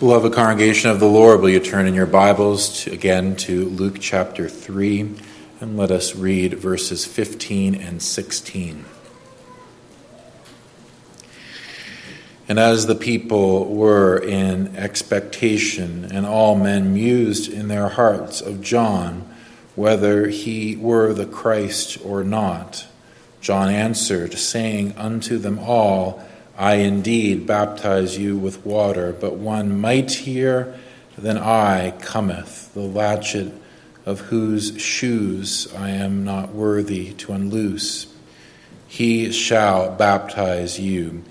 Beloved congregation of the Lord, will you turn in your Bibles to, again to Luke chapter 3 and let us read verses 15 and 16. And as the people were in expectation, and all men mused in their hearts of John, whether he were the Christ or not, John answered, saying unto them all, I indeed baptize you with water, but one mightier than I cometh, the latchet of whose shoes I am not worthy to unloose. He shall baptize you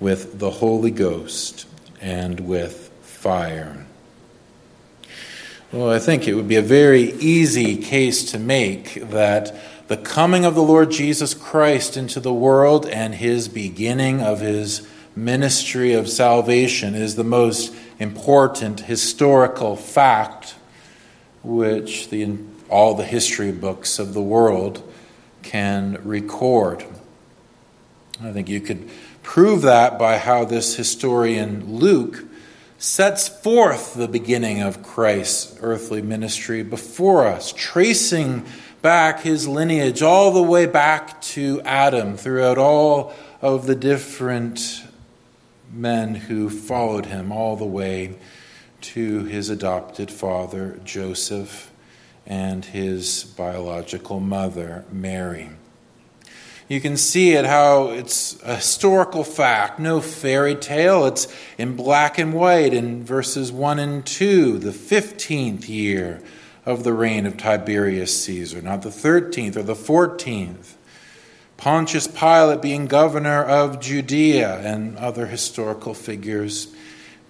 with the Holy Ghost and with fire. Well, I think it would be a very easy case to make that the coming of the Lord Jesus Christ into the world and his beginning of his ministry of salvation is the most important historical fact which the, all the history books of the world can record. I think you could prove that by how this historian Luke sets forth the beginning of Christ's earthly ministry before us, tracing back his lineage all the way back to Adam throughout all of the different men who followed him, all the way to his adopted father, Joseph, and his biological mother, Mary. You can see it how it's a historical fact, no fairy tale. It's in black and white in verses 1 and 2, the 15th year of the reign of Tiberius Caesar, not the 13th or the 14th. Pontius Pilate being governor of Judea, and other historical figures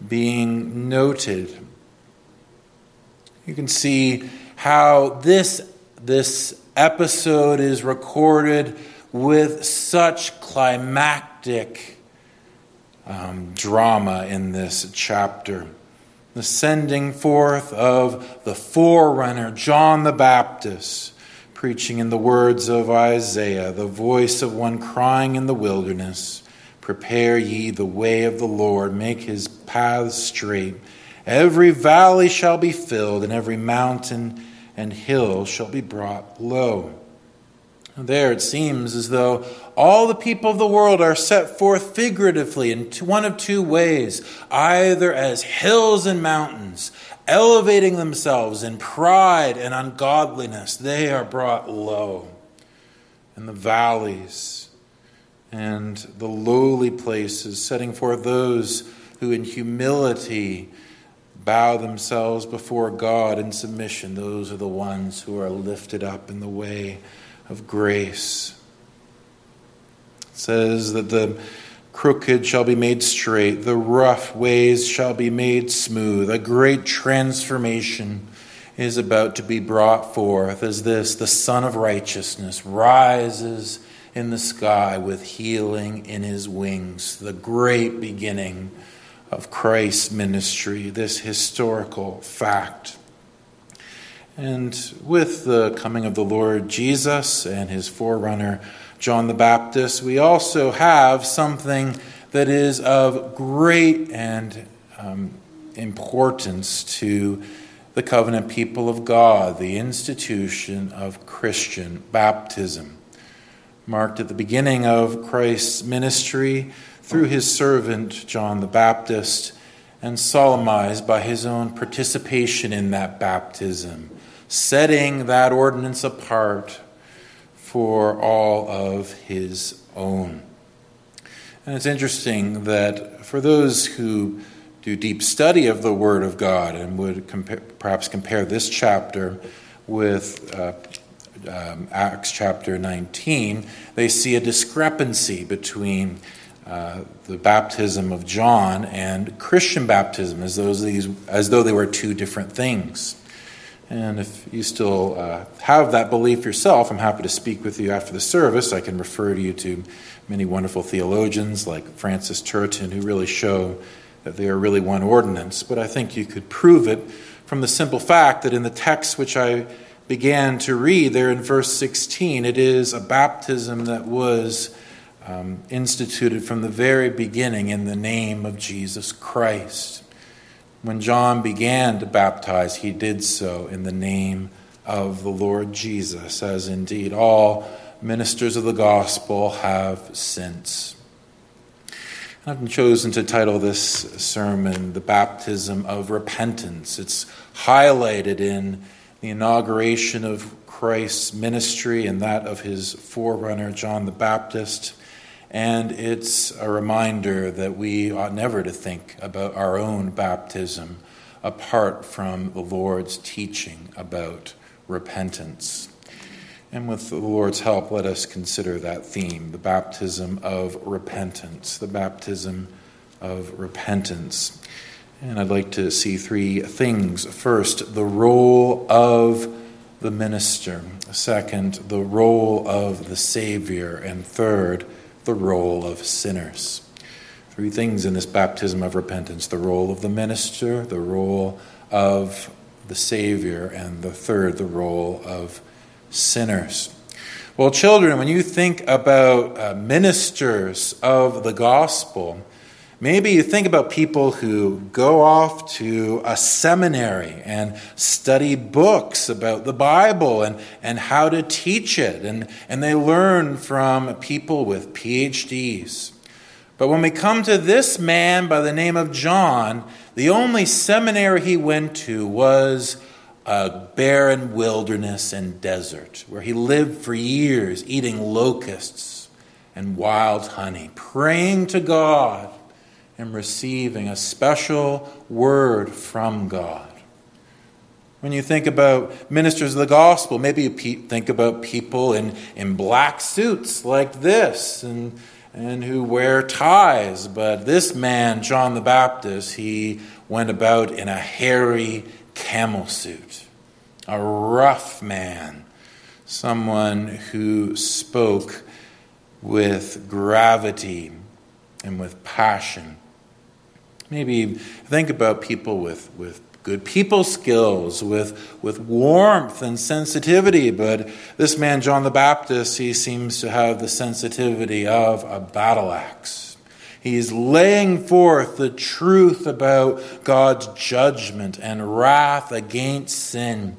being noted. You can see how this, this episode is recorded with such climactic um, drama in this chapter the sending forth of the forerunner, John the Baptist, preaching in the words of Isaiah, the voice of one crying in the wilderness Prepare ye the way of the Lord, make his paths straight. Every valley shall be filled, and every mountain and hill shall be brought low. There it seems as though all the people of the world are set forth figuratively in one of two ways either as hills and mountains, elevating themselves in pride and ungodliness, they are brought low. And the valleys and the lowly places, setting forth those who in humility bow themselves before God in submission, those are the ones who are lifted up in the way of grace. Says that the crooked shall be made straight, the rough ways shall be made smooth. A great transformation is about to be brought forth as this the Sun of Righteousness rises in the sky with healing in his wings, the great beginning of Christ's ministry, this historical fact. And with the coming of the Lord Jesus and his forerunner, John the Baptist, we also have something that is of great and um, importance to the covenant people of God, the institution of Christian baptism. Marked at the beginning of Christ's ministry through his servant John the Baptist, and solemnized by his own participation in that baptism setting that ordinance apart for all of his own. And it's interesting that for those who do deep study of the Word of God and would perhaps compare this chapter with uh, um, Acts chapter 19, they see a discrepancy between uh, the baptism of John and Christian baptism as, those, as though they were two different things. And if you still uh, have that belief yourself, I'm happy to speak with you after the service. I can refer you to many wonderful theologians like Francis Turretin who really show that they are really one ordinance. But I think you could prove it from the simple fact that in the text which I began to read there in verse 16, it is a baptism that was um, instituted from the very beginning in the name of Jesus Christ. When John began to baptize, he did so in the name of the Lord Jesus, as indeed all ministers of the gospel have since. I've chosen to title this sermon The Baptism of Repentance. It's highlighted in the inauguration of Christ's ministry and that of his forerunner, John the Baptist. And it's a reminder that we ought never to think about our own baptism apart from the Lord's teaching about repentance. And with the Lord's help, let us consider that theme the baptism of repentance. The baptism of repentance. And I'd like to see three things. First, the role of the minister. Second, the role of the Savior. And third, the role of sinners. Three things in this baptism of repentance the role of the minister, the role of the Savior, and the third, the role of sinners. Well, children, when you think about uh, ministers of the gospel, maybe you think about people who go off to a seminary and study books about the Bible and, and how to teach it, and, and they learn from people with PhDs. But when we come to this man by the name of John, the only seminary he went to was a barren wilderness and desert where he lived for years eating locusts and wild honey, praying to God and receiving a special word from God. When you think about ministers of the gospel, maybe you think about people in, in black suits like this and, and who wear ties. But this man, John the Baptist, he went about in a hairy camel suit, a rough man, someone who spoke with gravity and with passion. Maybe think about people with, with good people skills, with, with warmth and sensitivity. But this man, John the Baptist, he seems to have the sensitivity of a battle axe. He's laying forth the truth about God's judgment and wrath against sin.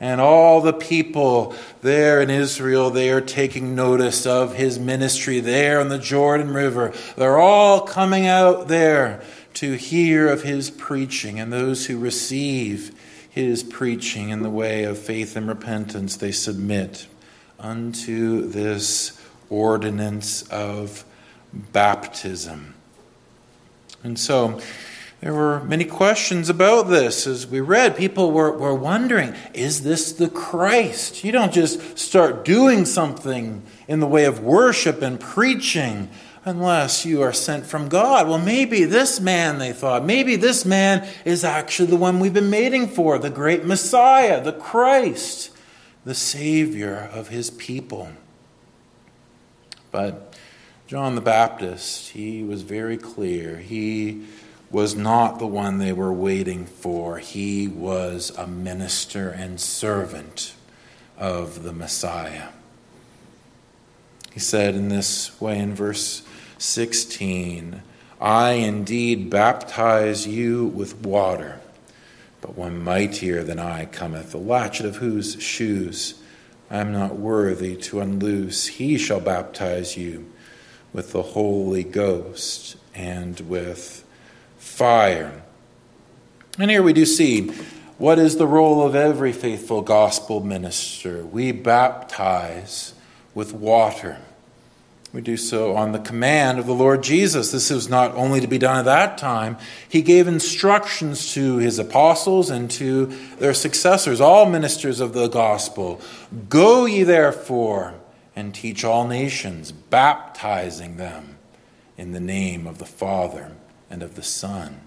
And all the people there in Israel, they are taking notice of his ministry there on the Jordan River. They're all coming out there to hear of his preaching. And those who receive his preaching in the way of faith and repentance, they submit unto this ordinance of baptism. And so there were many questions about this as we read. People were, were wondering is this the Christ? You don't just start doing something in the way of worship and preaching unless you are sent from God. Well, maybe this man, they thought, maybe this man is actually the one we've been waiting for the great Messiah, the Christ, the Savior of his people. But John the Baptist, he was very clear. He was not the one they were waiting for. He was a minister and servant of the Messiah. He said in this way in verse 16 I indeed baptize you with water, but one mightier than I cometh, the latchet of whose shoes I am not worthy to unloose. He shall baptize you with the Holy Ghost and with fire. And here we do see what is the role of every faithful gospel minister. We baptize with water. We do so on the command of the Lord Jesus. This was not only to be done at that time, he gave instructions to his apostles and to their successors, all ministers of the gospel. Go ye therefore and teach all nations, baptizing them in the name of the Father and of the Son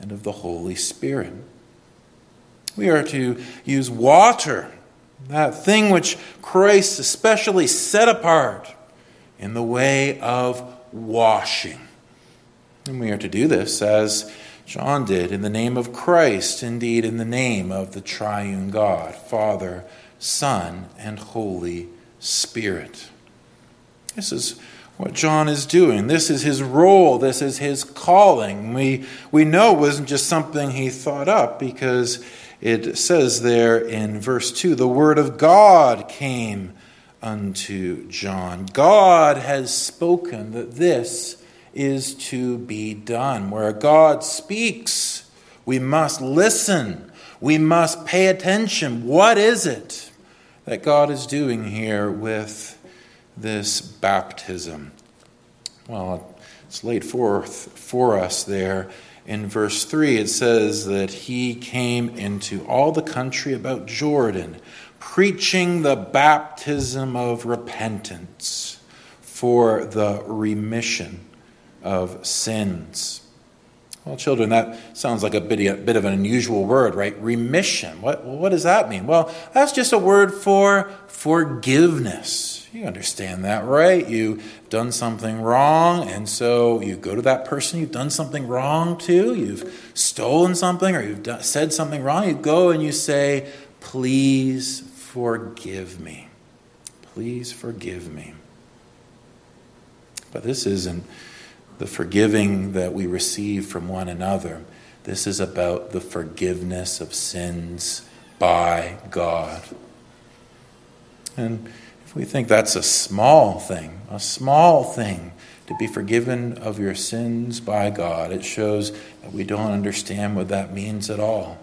and of the Holy Spirit. We are to use water, that thing which Christ especially set apart, in the way of washing. And we are to do this as John did in the name of Christ, indeed, in the name of the triune God, Father, Son, and Holy Spirit. This is what John is doing. This is his role, this is his calling. We, we know it wasn't just something he thought up because it says there in verse 2 the word of God came unto John. God has spoken that this is to be done. Where God speaks, we must listen, we must pay attention. What is it that God is doing here with? This baptism? Well, it's laid forth for us there in verse 3. It says that he came into all the country about Jordan, preaching the baptism of repentance for the remission of sins. Well, children, that sounds like a bit, a bit of an unusual word, right? Remission. What, what does that mean? Well, that's just a word for forgiveness. You understand that, right? You've done something wrong, and so you go to that person you've done something wrong to. You've stolen something or you've said something wrong. You go and you say, Please forgive me. Please forgive me. But this isn't the forgiving that we receive from one another. This is about the forgiveness of sins by God. And we think that's a small thing, a small thing to be forgiven of your sins by God, it shows that we don't understand what that means at all.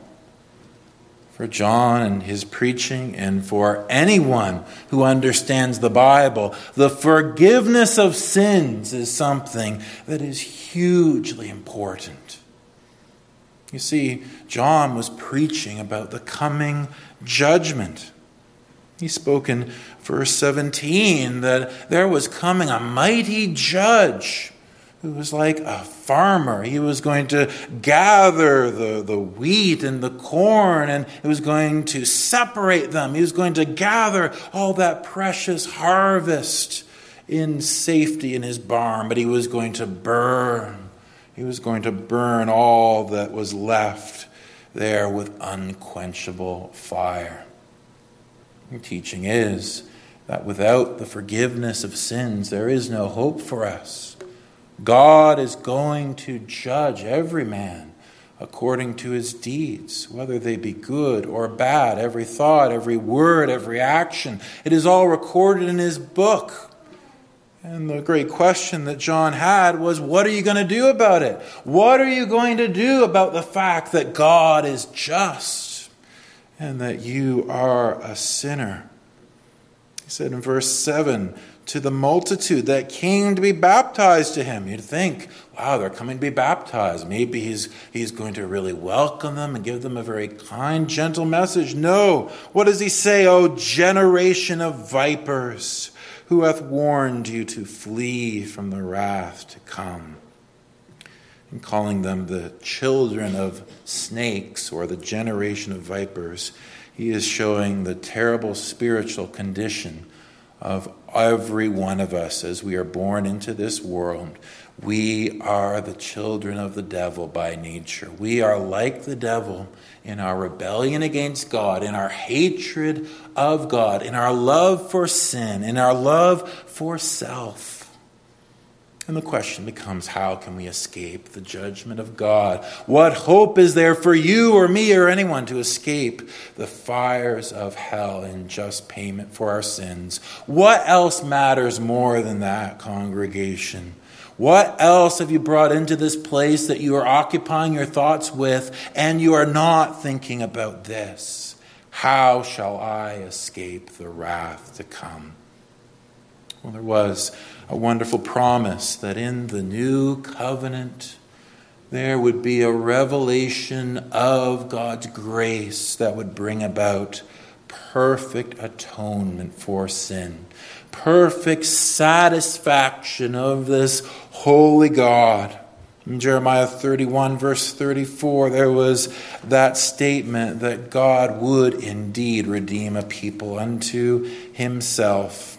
For John and his preaching, and for anyone who understands the Bible, the forgiveness of sins is something that is hugely important. You see, John was preaching about the coming judgment. He spoke in verse 17 that there was coming a mighty judge who was like a farmer. He was going to gather the, the wheat and the corn and he was going to separate them. He was going to gather all that precious harvest in safety in his barn, but he was going to burn. He was going to burn all that was left there with unquenchable fire. The teaching is that without the forgiveness of sins, there is no hope for us. God is going to judge every man according to his deeds, whether they be good or bad, every thought, every word, every action. It is all recorded in his book. And the great question that John had was what are you going to do about it? What are you going to do about the fact that God is just? and that you are a sinner. He said in verse 7 to the multitude that came to be baptized to him. You'd think, wow, they're coming to be baptized. Maybe he's, he's going to really welcome them and give them a very kind, gentle message. No. What does he say? Oh, generation of vipers, who hath warned you to flee from the wrath to come? and calling them the children of snakes or the generation of vipers, he is showing the terrible spiritual condition of every one of us as we are born into this world. We are the children of the devil by nature. We are like the devil in our rebellion against God, in our hatred of God, in our love for sin, in our love for self. And the question becomes how can we escape the judgment of God? What hope is there for you or me or anyone to escape the fires of hell in just payment for our sins? What else matters more than that, congregation? What else have you brought into this place that you are occupying your thoughts with and you are not thinking about this? How shall I escape the wrath to come? Well, there was a wonderful promise that in the new covenant there would be a revelation of God's grace that would bring about perfect atonement for sin, perfect satisfaction of this holy God. In Jeremiah 31, verse 34, there was that statement that God would indeed redeem a people unto himself.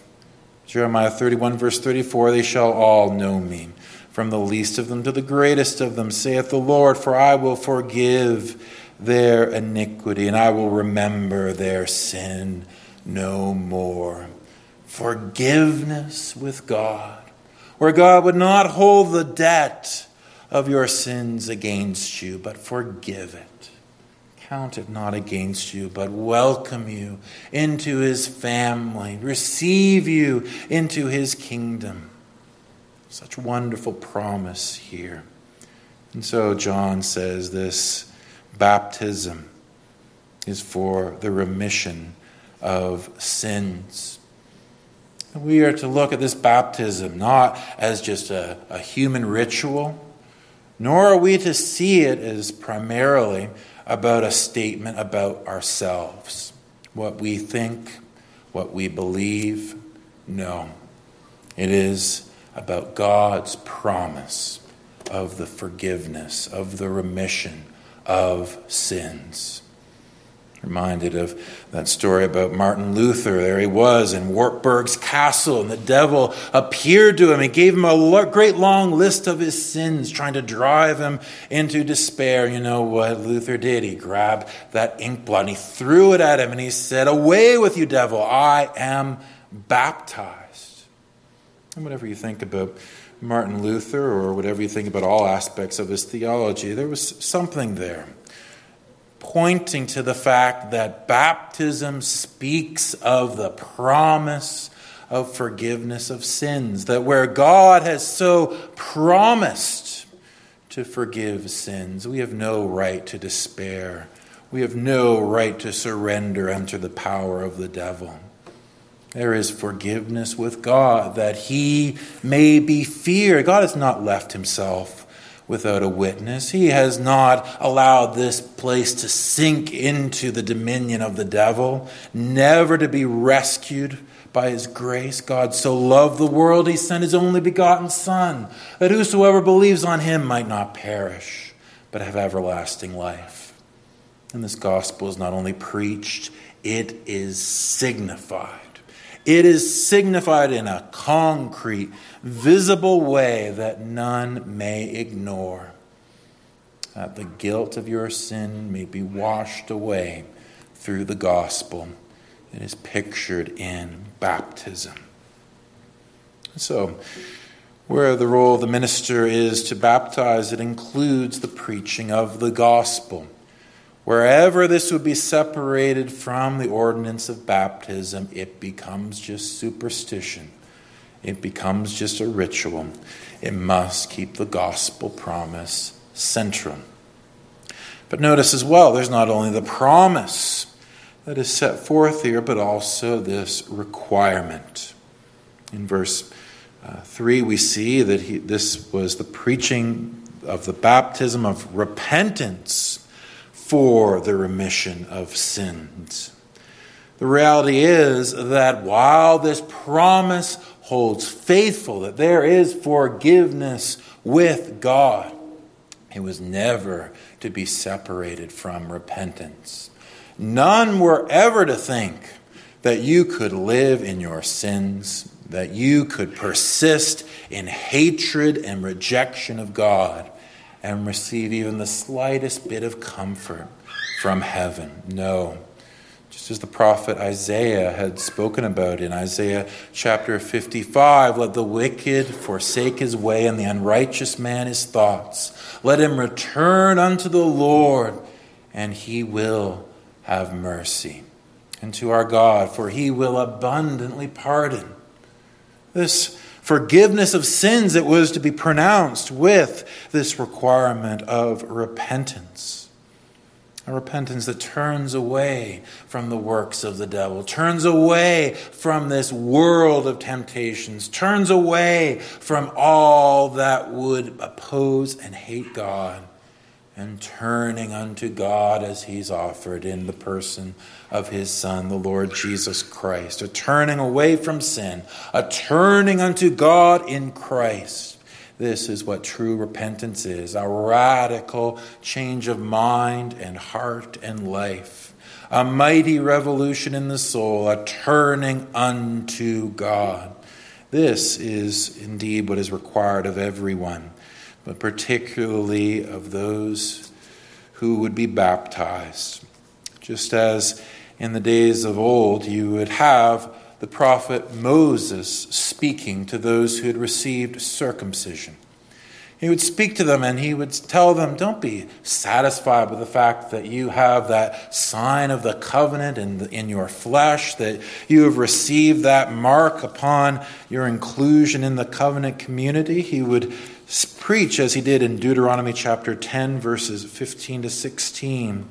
Jeremiah 31, verse 34 They shall all know me, from the least of them to the greatest of them, saith the Lord, for I will forgive their iniquity, and I will remember their sin no more. Forgiveness with God. where God would not hold the debt of your sins against you, but forgive it. Count it not against you, but welcome you into his family, receive you into his kingdom. Such wonderful promise here. And so John says this baptism is for the remission of sins. We are to look at this baptism not as just a, a human ritual, nor are we to see it as primarily about a statement about ourselves, what we think, what we believe. No, it is about God's promise of the forgiveness, of the remission of sins. Reminded of that story about Martin Luther. There he was in Wartburg's castle, and the devil appeared to him and gave him a great long list of his sins, trying to drive him into despair. You know what Luther did? He grabbed that ink blot and he threw it at him, and he said, Away with you, devil! I am baptized. And whatever you think about Martin Luther, or whatever you think about all aspects of his theology, there was something there pointing to the fact that baptism speaks of the promise of forgiveness of sins, that where God has so promised to forgive sins, we have no right to despair. We have no right to surrender under the power of the devil. There is forgiveness with God that he may be feared. God has not left himself without a witness. He has not allowed this place to sink into the dominion of the devil, never to be rescued by his grace. God so loved the world, he sent his only begotten Son, that whosoever believes on him might not perish, but have everlasting life. And this gospel is not only preached, it is signified. It is signified in a concrete, visible way that none may ignore. That the guilt of your sin may be washed away through the gospel. that is pictured in baptism. So, where the role of the minister is to baptize, it includes the preaching of the gospel. Wherever this would be separated from the ordinance of baptism, it becomes just superstition. It becomes just a ritual. It must keep the gospel promise central. But notice as well, there's not only the promise that is set forth here, but also this requirement. In verse uh, 3, we see that he, this was the preaching of the baptism of repentance for the remission of sins. The reality is that while this promise holds faithful that there is forgiveness with God, it was never to be separated from repentance. None were ever to think that you could live in your sins, that you could persist in hatred and rejection of God and receive even the slightest bit of comfort from heaven. No. Just as the prophet Isaiah had spoken about in Isaiah chapter 55 let the wicked forsake his way and the unrighteous man his thoughts. Let him return unto the Lord, and he will have mercy. And to our God, for he will abundantly pardon. This forgiveness of sins that was to be pronounced with this requirement of repentance. A repentance that turns away from the works of the devil, turns away from this world of temptations, turns away from all that would oppose and hate God and turning unto God as he's offered in the person of his Son, the Lord Jesus Christ. A turning away from sin, a turning unto God in Christ. This is what true repentance is a radical change of mind and heart and life, a mighty revolution in the soul, a turning unto God. This is indeed what is required of everyone but particularly of those who would be baptized. Just as in the days of old, you would have the prophet Moses speaking to those who had received circumcision. He would speak to them and he would tell them, Don't be satisfied with the fact that you have that sign of the covenant in, the, in your flesh, that you have received that mark upon your inclusion in the covenant community. He would preach, as he did in Deuteronomy chapter 10, verses 15 to 16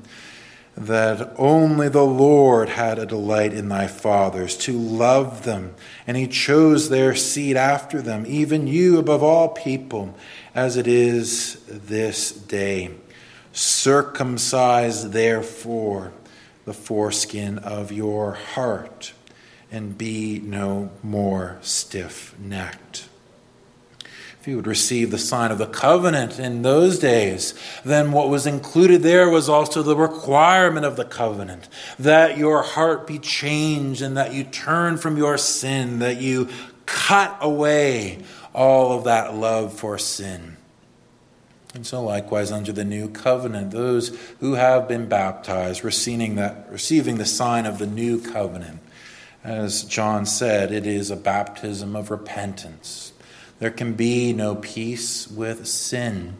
that only the Lord had a delight in thy fathers, to love them, and he chose their seed after them, even you above all people, as it is this day. Circumcise therefore the foreskin of your heart, and be no more stiff necked if you would receive the sign of the covenant in those days, then what was included there was also the requirement of the covenant that your heart be changed and that you turn from your sin, that you cut away all of that love for sin. And so, likewise, under the new covenant, those who have been baptized, receiving, that, receiving the sign of the new covenant, as John said, it is a baptism of repentance there can be no peace with sin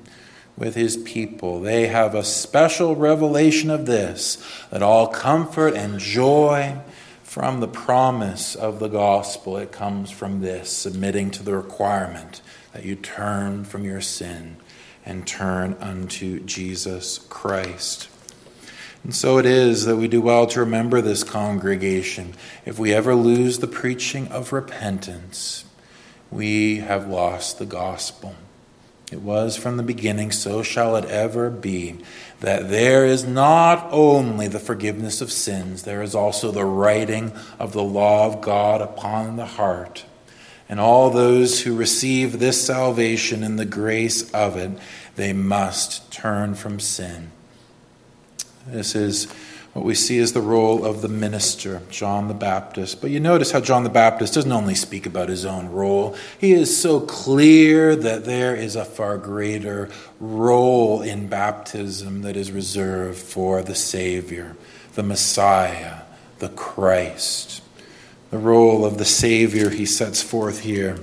with his people. They have a special revelation of this that all comfort and joy from the promise of the gospel it comes from this submitting to the requirement that you turn from your sin and turn unto Jesus Christ. And so it is that we do well to remember this congregation. If we ever lose the preaching of repentance, we have lost the gospel. It was from the beginning, so shall it ever be, that there is not only the forgiveness of sins, there is also the writing of the law of God upon the heart. And all those who receive this salvation and the grace of it, they must turn from sin. This is what we see is the role of the minister, John the Baptist. But you notice how John the Baptist doesn't only speak about his own role, he is so clear that there is a far greater role in baptism that is reserved for the Savior, the Messiah, the Christ. The role of the Savior he sets forth here.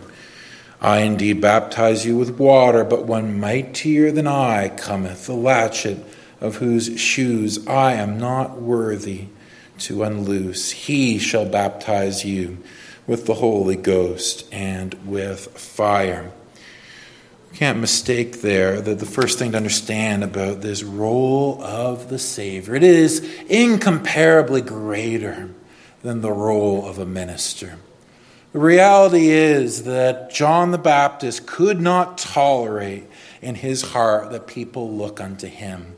I indeed baptize you with water, but one mightier than I cometh, the latchet of whose shoes I am not worthy to unloose. He shall baptize you with the Holy Ghost and with fire. Can't mistake there that the first thing to understand about this role of the Savior, it is incomparably greater than the role of a minister. The reality is that John the Baptist could not tolerate in his heart that people look unto him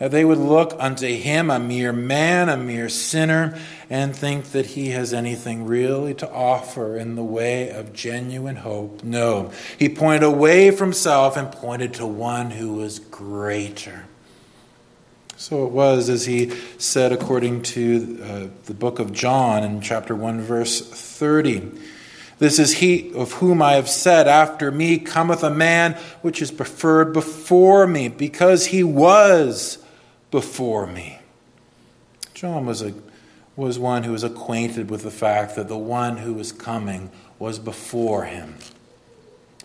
that they would look unto him, a mere man, a mere sinner, and think that he has anything really to offer in the way of genuine hope. No, he pointed away from self and pointed to one who was greater. So it was, as he said, according to uh, the book of John in chapter 1, verse 30. This is he of whom I have said, After me cometh a man which is preferred before me, because he was before me. John was, a, was one who was acquainted with the fact that the one who was coming was before him.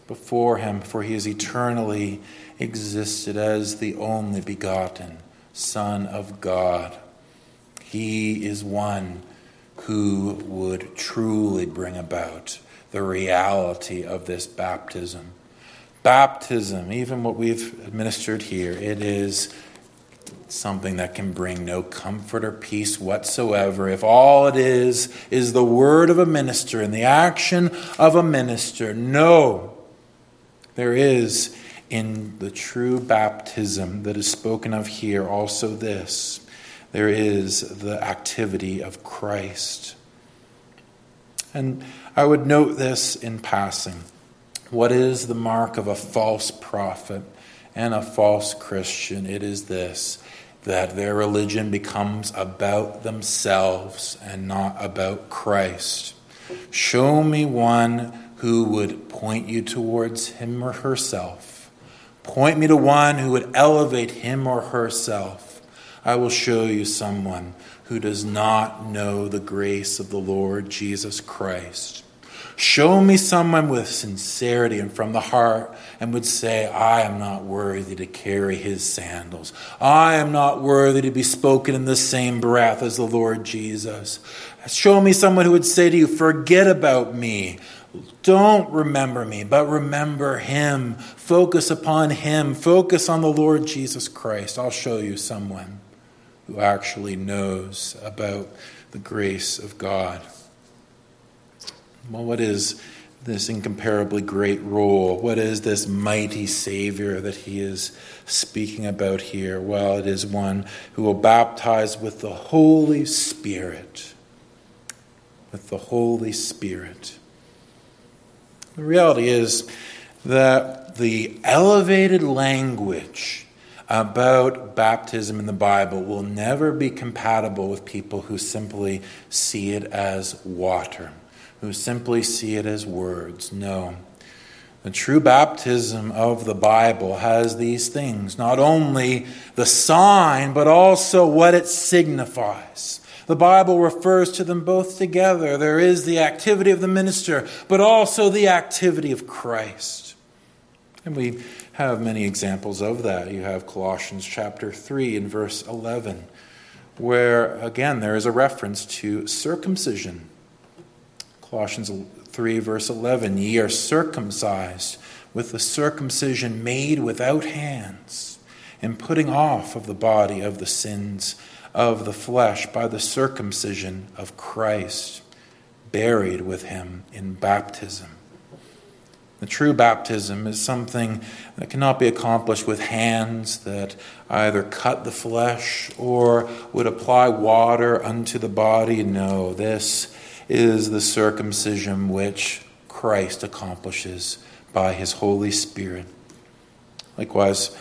Before him, for he has eternally existed as the only begotten Son of God. He is one who would truly bring about the reality of this baptism. Baptism, even what we've administered here, it is something that can bring no comfort or peace whatsoever if all it is is the word of a minister and the action of a minister. No, there is in the true baptism that is spoken of here also this there is the activity of Christ. And I would note this in passing. What is the mark of a false prophet and a false Christian? It is this that their religion becomes about themselves and not about Christ. Show me one who would point you towards him or herself. Point me to one who would elevate him or herself. I will show you someone who does not know the grace of the Lord Jesus Christ. Show me someone with sincerity and from the heart and would say, I am not worthy to carry his sandals. I am not worthy to be spoken in the same breath as the Lord Jesus. Show me someone who would say to you, Forget about me. Don't remember me, but remember him. Focus upon him. Focus on the Lord Jesus Christ. I'll show you someone who actually knows about the grace of God. Well, what is this incomparably great role? What is this mighty Savior that he is speaking about here? Well, it is one who will baptize with the Holy Spirit. With the Holy Spirit. The reality is that the elevated language about baptism in the Bible will never be compatible with people who simply see it as water who simply see it as words. No. The true baptism of the Bible has these things not only the sign, but also what it signifies. The Bible refers to them both together. There is the activity of the minister, but also the activity of Christ. And we have many examples of that. You have Colossians chapter 3 and verse 11, where again there is a reference to circumcision Colossians 3, verse 11 Ye are circumcised with the circumcision made without hands, and putting off of the body of the sins of the flesh by the circumcision of Christ, buried with him in baptism. The true baptism is something that cannot be accomplished with hands that either cut the flesh or would apply water unto the body. No, this is the circumcision which Christ accomplishes by his Holy Spirit. Likewise,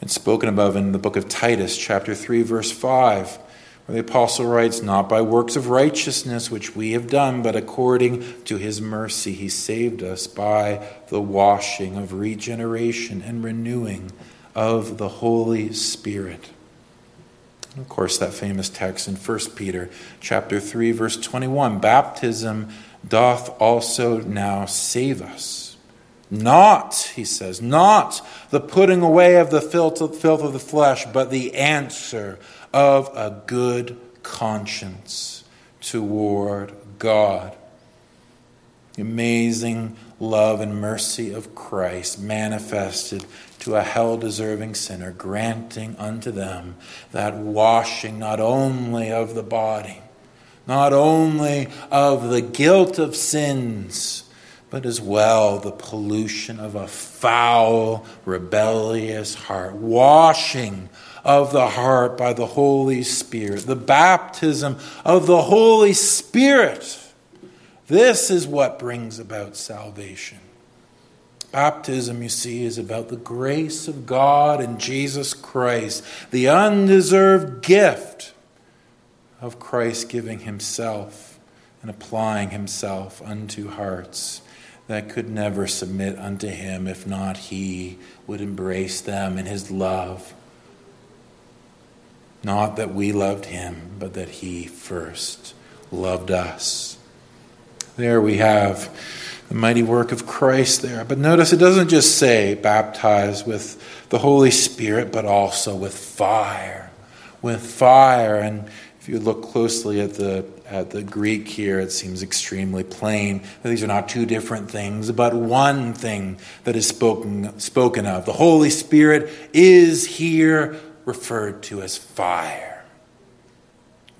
it's spoken above in the book of Titus, chapter 3, verse 5, where the apostle writes, Not by works of righteousness which we have done, but according to his mercy he saved us by the washing of regeneration and renewing of the Holy Spirit. Of course, that famous text in 1 Peter chapter 3 verse 21, baptism doth also now save us. Not, he says, not the putting away of the filth of the flesh, but the answer of a good conscience toward God. Amazing love and mercy of Christ manifested to a hell deserving sinner, granting unto them that washing not only of the body, not only of the guilt of sins, but as well the pollution of a foul, rebellious heart. Washing of the heart by the Holy Spirit, the baptism of the Holy Spirit. This is what brings about salvation. Baptism, you see, is about the grace of God and Jesus Christ, the undeserved gift of Christ giving himself and applying himself unto hearts that could never submit unto him if not he would embrace them in his love. Not that we loved him, but that he first loved us. There we have the mighty work of Christ there. But notice it doesn't just say baptized with the Holy Spirit, but also with fire. With fire. And if you look closely at the at the Greek here, it seems extremely plain that these are not two different things, but one thing that is spoken spoken of. The Holy Spirit is here referred to as fire.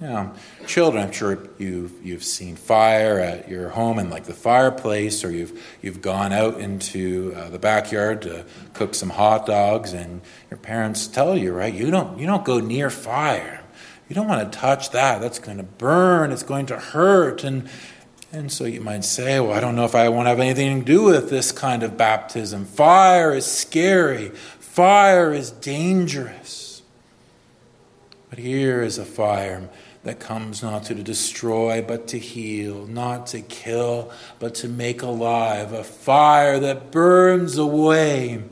Yeah, children, I'm sure you've you've seen fire at your home and like the fireplace, or you've you've gone out into uh, the backyard to cook some hot dogs, and your parents tell you, right? You don't you don't go near fire. You don't want to touch that. That's going to burn. It's going to hurt, and and so you might say, well, I don't know if I want to have anything to do with this kind of baptism. Fire is scary. Fire is dangerous. But here is a fire that comes not to destroy, but to heal, not to kill, but to make alive, a fire that burns away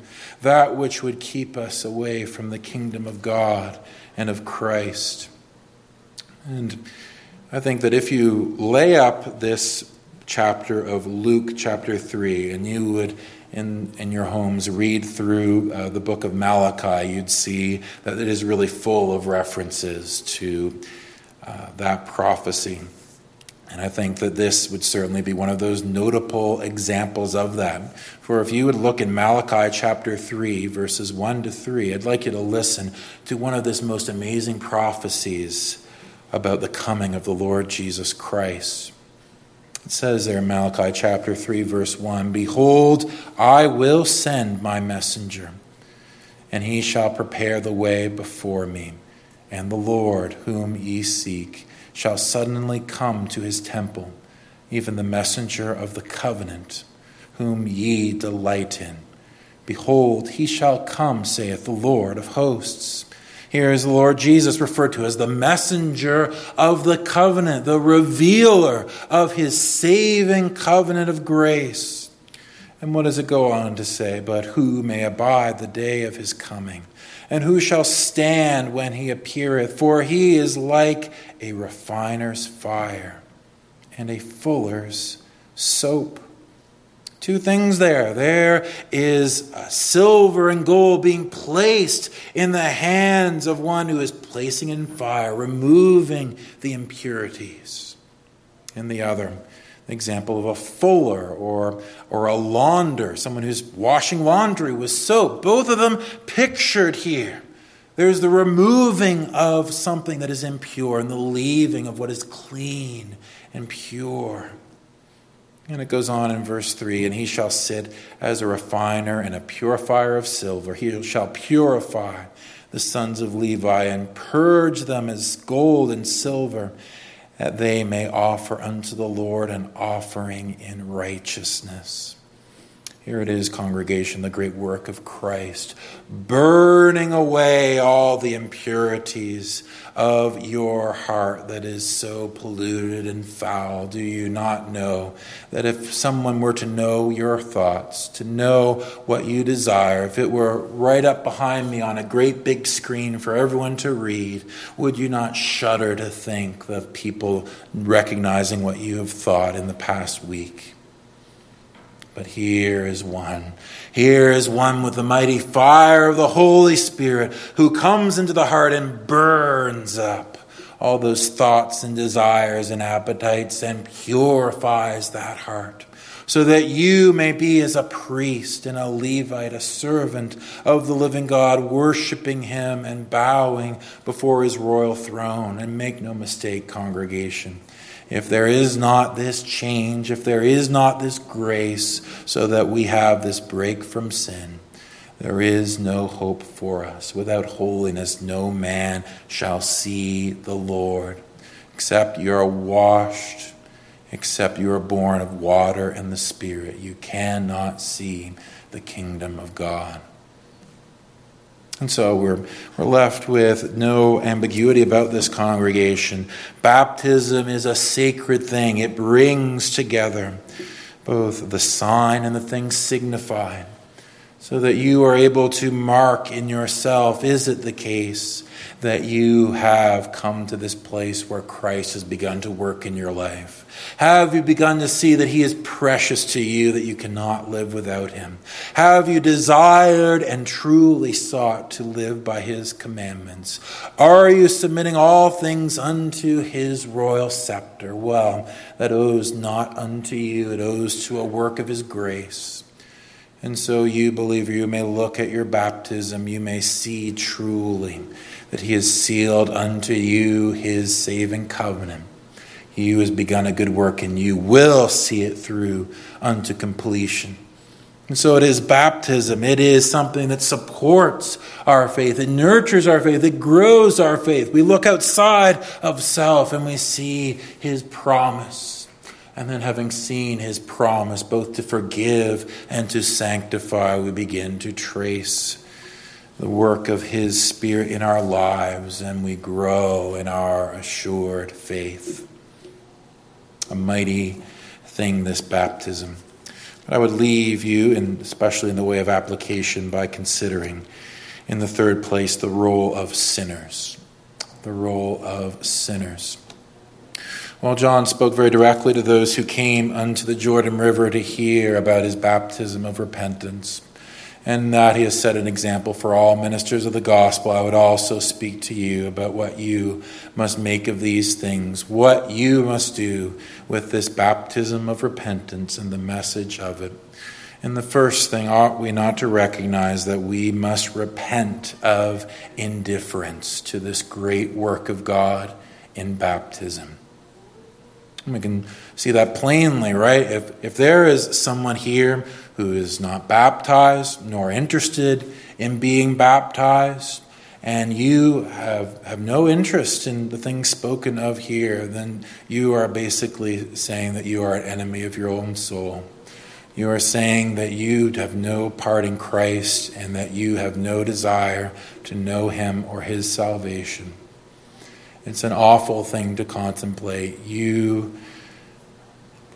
that which would keep us away from the kingdom of God and of Christ. And I think that if you lay up this chapter of Luke chapter 3 and you would in, in your homes read through uh, the book of Malachi, you'd see that it is really full of references to uh, that prophecy. And I think that this would certainly be one of those notable examples of that. For if you would look in Malachi chapter 3, verses 1 to 3, I'd like you to listen to one of this most amazing prophecies about the coming of the Lord Jesus Christ. It says there in Malachi chapter 3, verse 1 Behold, I will send my messenger, and he shall prepare the way before me. And the Lord, whom ye seek, shall suddenly come to his temple, even the messenger of the covenant, whom ye delight in. Behold, he shall come, saith the Lord of hosts. Here is the Lord Jesus referred to as the messenger of the covenant, the revealer of his saving covenant of grace. And what does it go on to say? But who may abide the day of his coming? And who shall stand when he appeareth? For he is like a refiner's fire and a fuller's soap. Two things there. There is silver and gold being placed in the hands of one who is placing in fire, removing the impurities. And the other, the example of a fuller or, or a launder, someone who's washing laundry with soap. Both of them pictured here. There's the removing of something that is impure and the leaving of what is clean and pure. And it goes on in verse 3 And he shall sit as a refiner and a purifier of silver. He shall purify the sons of Levi and purge them as gold and silver, that they may offer unto the Lord an offering in righteousness. Here it is, congregation, the great work of Christ, burning away all the impurities of your heart that is so polluted and foul. Do you not know that if someone were to know your thoughts, to know what you desire, if it were right up behind me on a great big screen for everyone to read, would you not shudder to think of people recognizing what you have thought in the past week? But here is one. Here is one with the mighty fire of the Holy Spirit who comes into the heart and burns up all those thoughts and desires and appetites and purifies that heart so that you may be as a priest and a Levite, a servant of the living God, worshiping him and bowing before his royal throne. And make no mistake, congregation, if there is not this change, if there is not this grace, so that we have this break from sin, there is no hope for us. Without holiness, no man shall see the Lord. Except you are washed, except you are born of water and the Spirit, you cannot see the kingdom of God. And so we're, we're left with no ambiguity about this congregation. Baptism is a sacred thing, it brings together both the sign and the thing signified, so that you are able to mark in yourself is it the case that you have come to this place where Christ has begun to work in your life? Have you begun to see that He is precious to you, that you cannot live without Him? Have you desired and truly sought to live by His commandments? Are you submitting all things unto His royal scepter? Well, that owes not unto you, it owes to a work of His grace. And so, you, believer, you may look at your baptism, you may see truly that He has sealed unto you His saving covenant he who has begun a good work and you will see it through unto completion. And so it is baptism. It is something that supports our faith. It nurtures our faith. It grows our faith. We look outside of self and we see his promise. And then, having seen his promise both to forgive and to sanctify, we begin to trace the work of his spirit in our lives and we grow in our assured faith a mighty thing, this baptism. But I would leave you, and especially in the way of application, by considering, in the third place, the role of sinners. the role of sinners. Well, John spoke very directly to those who came unto the Jordan River to hear about his baptism of repentance, and that he has set an example for all ministers of the gospel. I would also speak to you about what you must make of these things, what you must do with this baptism of repentance and the message of it. And the first thing, ought we not to recognize that we must repent of indifference to this great work of God in baptism? We can see that plainly, right? If, if there is someone here who is not baptized nor interested in being baptized, and you have, have no interest in the things spoken of here, then you are basically saying that you are an enemy of your own soul. You are saying that you have no part in Christ and that you have no desire to know Him or His salvation. It's an awful thing to contemplate. You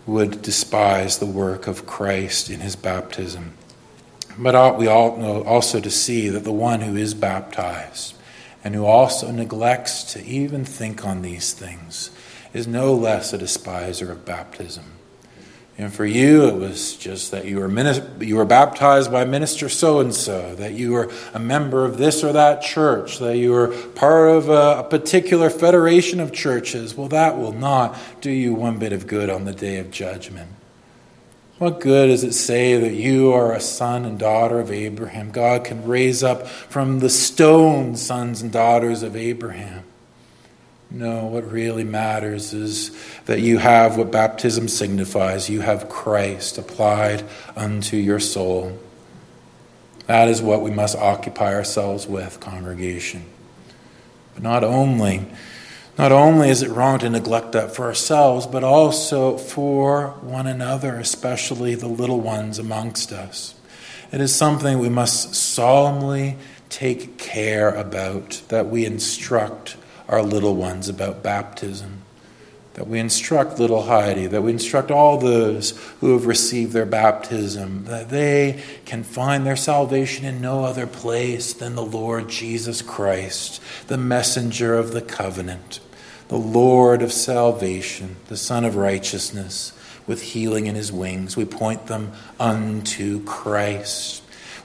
would despise the work of Christ in his baptism. But ought we all know also to see that the one who is baptized and who also neglects to even think on these things is no less a despiser of baptism. And for you, it was just that you were, you were baptized by minister so and so, that you were a member of this or that church, that you were part of a, a particular federation of churches. Well, that will not do you one bit of good on the day of judgment. What good does it say that you are a son and daughter of Abraham? God can raise up from the stone sons and daughters of Abraham. No, what really matters is that you have what baptism signifies. You have Christ applied unto your soul. That is what we must occupy ourselves with, congregation. But not only, not only is it wrong to neglect that for ourselves, but also for one another, especially the little ones amongst us. It is something we must solemnly take care about, that we instruct our little ones about baptism, that we instruct little Heidi, that we instruct all those who have received their baptism, that they can find their salvation in no other place than the Lord Jesus Christ, the messenger of the covenant, the Lord of salvation, the Sun of righteousness, with healing in his wings. We point them unto Christ.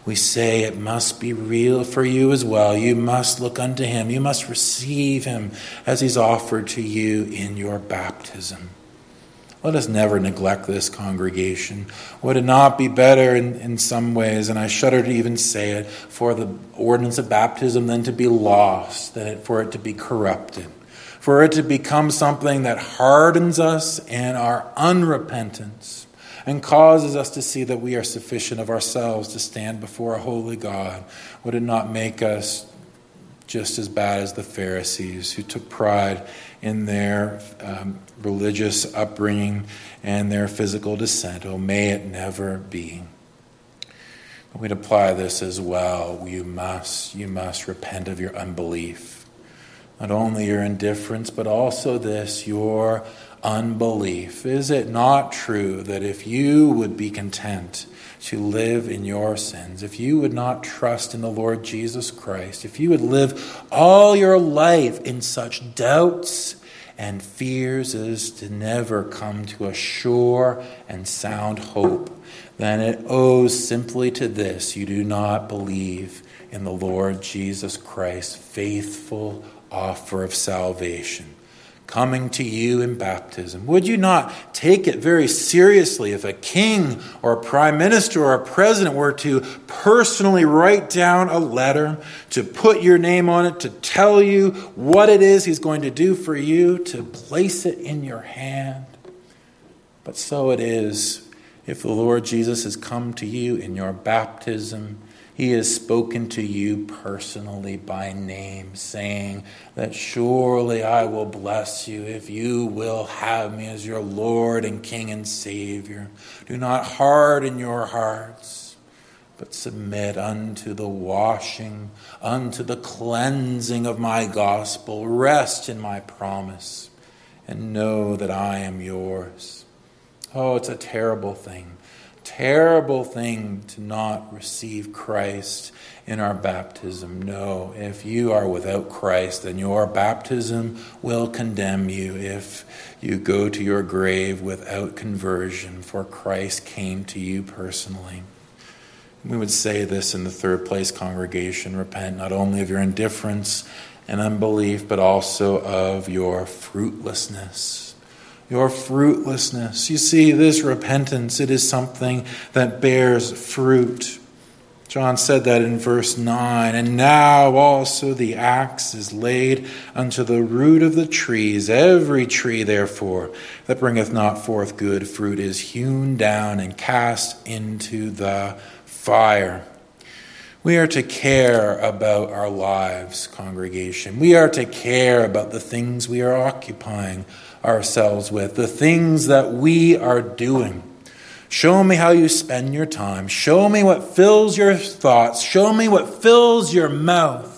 We say it must be real for you as well. You must look unto him. You must receive him as he's offered to you in your baptism. Let us never neglect this congregation. Would it not be better in, in some ways, and I shudder to even say it, for the ordinance of baptism than to be lost, than it, for it to be corrupted, for it to become something that hardens us in our unrepentance? And causes us to see that we are sufficient of ourselves to stand before a holy God, would it not make us just as bad as the Pharisees who took pride in their um, religious upbringing and their physical descent? Oh, may it never be. We'd apply this as well. You must, you must repent of your unbelief. Not only your indifference, but also this, your unbelief? Is it not true that if you would be content to live in your sins, if you would not trust in the Lord Jesus Christ, if you would live all your life in such doubts and fears as to never come to a sure and sound hope, then it owes simply to this you do not believe in the Lord Jesus Christ, faithful offer of salvation coming to you in baptism? Would you not take it very seriously if a king or a prime minister or a president were to personally write down a letter, to put your name on it, to tell you what it is he's going to do for you, to place it in your hand? But so it is if the Lord Jesus has come to you in your baptism he has spoken to you personally by name, saying that surely I will bless you if you will have me as your Lord and King and Savior. Do not harden your hearts, but submit unto the washing, unto the cleansing of my gospel. Rest in my promise and know that I am yours. Oh, it's a terrible thing Terrible thing to not receive Christ in our baptism. No, if you are without Christ, then your baptism will condemn you if you go to your grave without conversion, for Christ came to you personally. We would say this in the third place congregation repent not only of your indifference and unbelief, but also of your fruitlessness. Your fruitlessness. You see, this repentance, it is something that bears fruit. John said that in verse 9. And now also the axe is laid unto the root of the trees. Every tree, therefore, that bringeth not forth good fruit is hewn down and cast into the fire. We are to care about our lives, congregation. We are to care about the things we are occupying ourselves with, the things that we are doing. Show me how you spend your time. Show me what fills your thoughts. Show me what fills your mouth.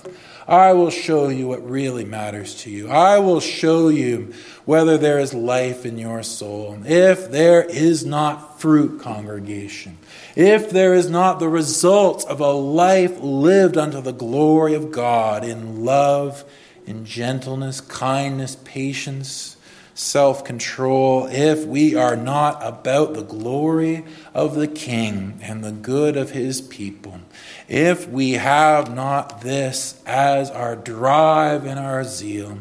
I will show you what really matters to you. I will show you whether there is life in your soul. If there is not fruit, congregation, if there is not the result of a life lived unto the glory of God in love, in gentleness, kindness, patience, self control, if we are not about the glory of the King and the good of his people, if we have not this as our drive and our zeal,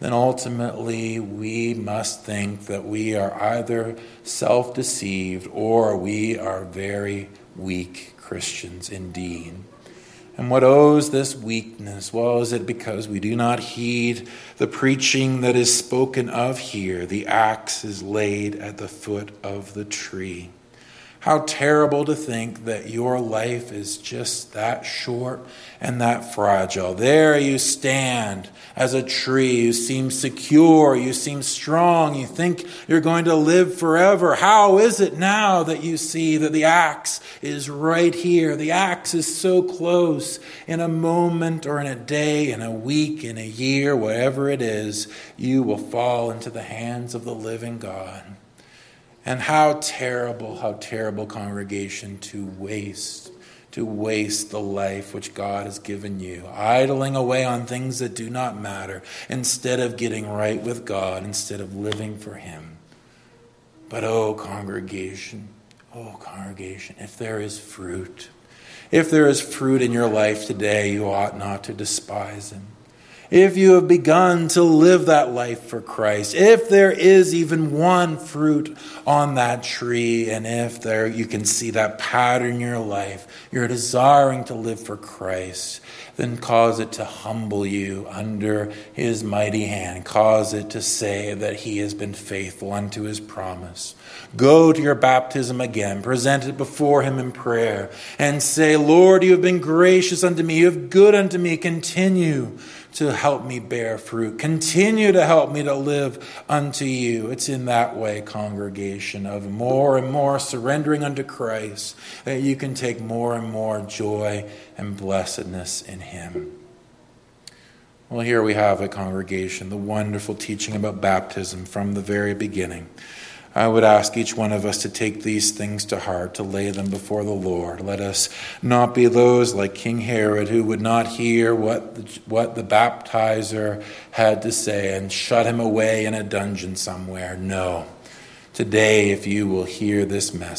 then ultimately we must think that we are either self deceived or we are very weak Christians indeed. And what owes this weakness? Well, is it because we do not heed the preaching that is spoken of here? The axe is laid at the foot of the tree. How terrible to think that your life is just that short and that fragile. There you stand as a tree. You seem secure. You seem strong. You think you're going to live forever. How is it now that you see that the axe is right here? The axe is so close. In a moment or in a day, in a week, in a year, whatever it is, you will fall into the hands of the living God. And how terrible, how terrible, congregation, to waste, to waste the life which God has given you, idling away on things that do not matter, instead of getting right with God, instead of living for Him. But oh, congregation, oh, congregation, if there is fruit, if there is fruit in your life today, you ought not to despise Him if you have begun to live that life for Christ, if there is even one fruit on that tree, and if there you can see that pattern in your life, you're desiring to live for Christ, then cause it to humble you under his mighty hand. Cause it to say that he has been faithful unto his promise. Go to your baptism again, present it before him in prayer, and say, Lord, you have been gracious unto me, you have good unto me, continue to help me bear fruit. Continue to help me to live unto you. It's in that way, congregation, of more and more surrendering unto Christ, that you can take more and more joy and blessedness in Him. Well, here we have a congregation, the wonderful teaching about baptism from the very beginning. I would ask each one of us to take these things to heart, to lay them before the Lord. Let us not be those like King Herod who would not hear what the, what the baptizer had to say and shut him away in a dungeon somewhere. No. Today, if you will hear this message,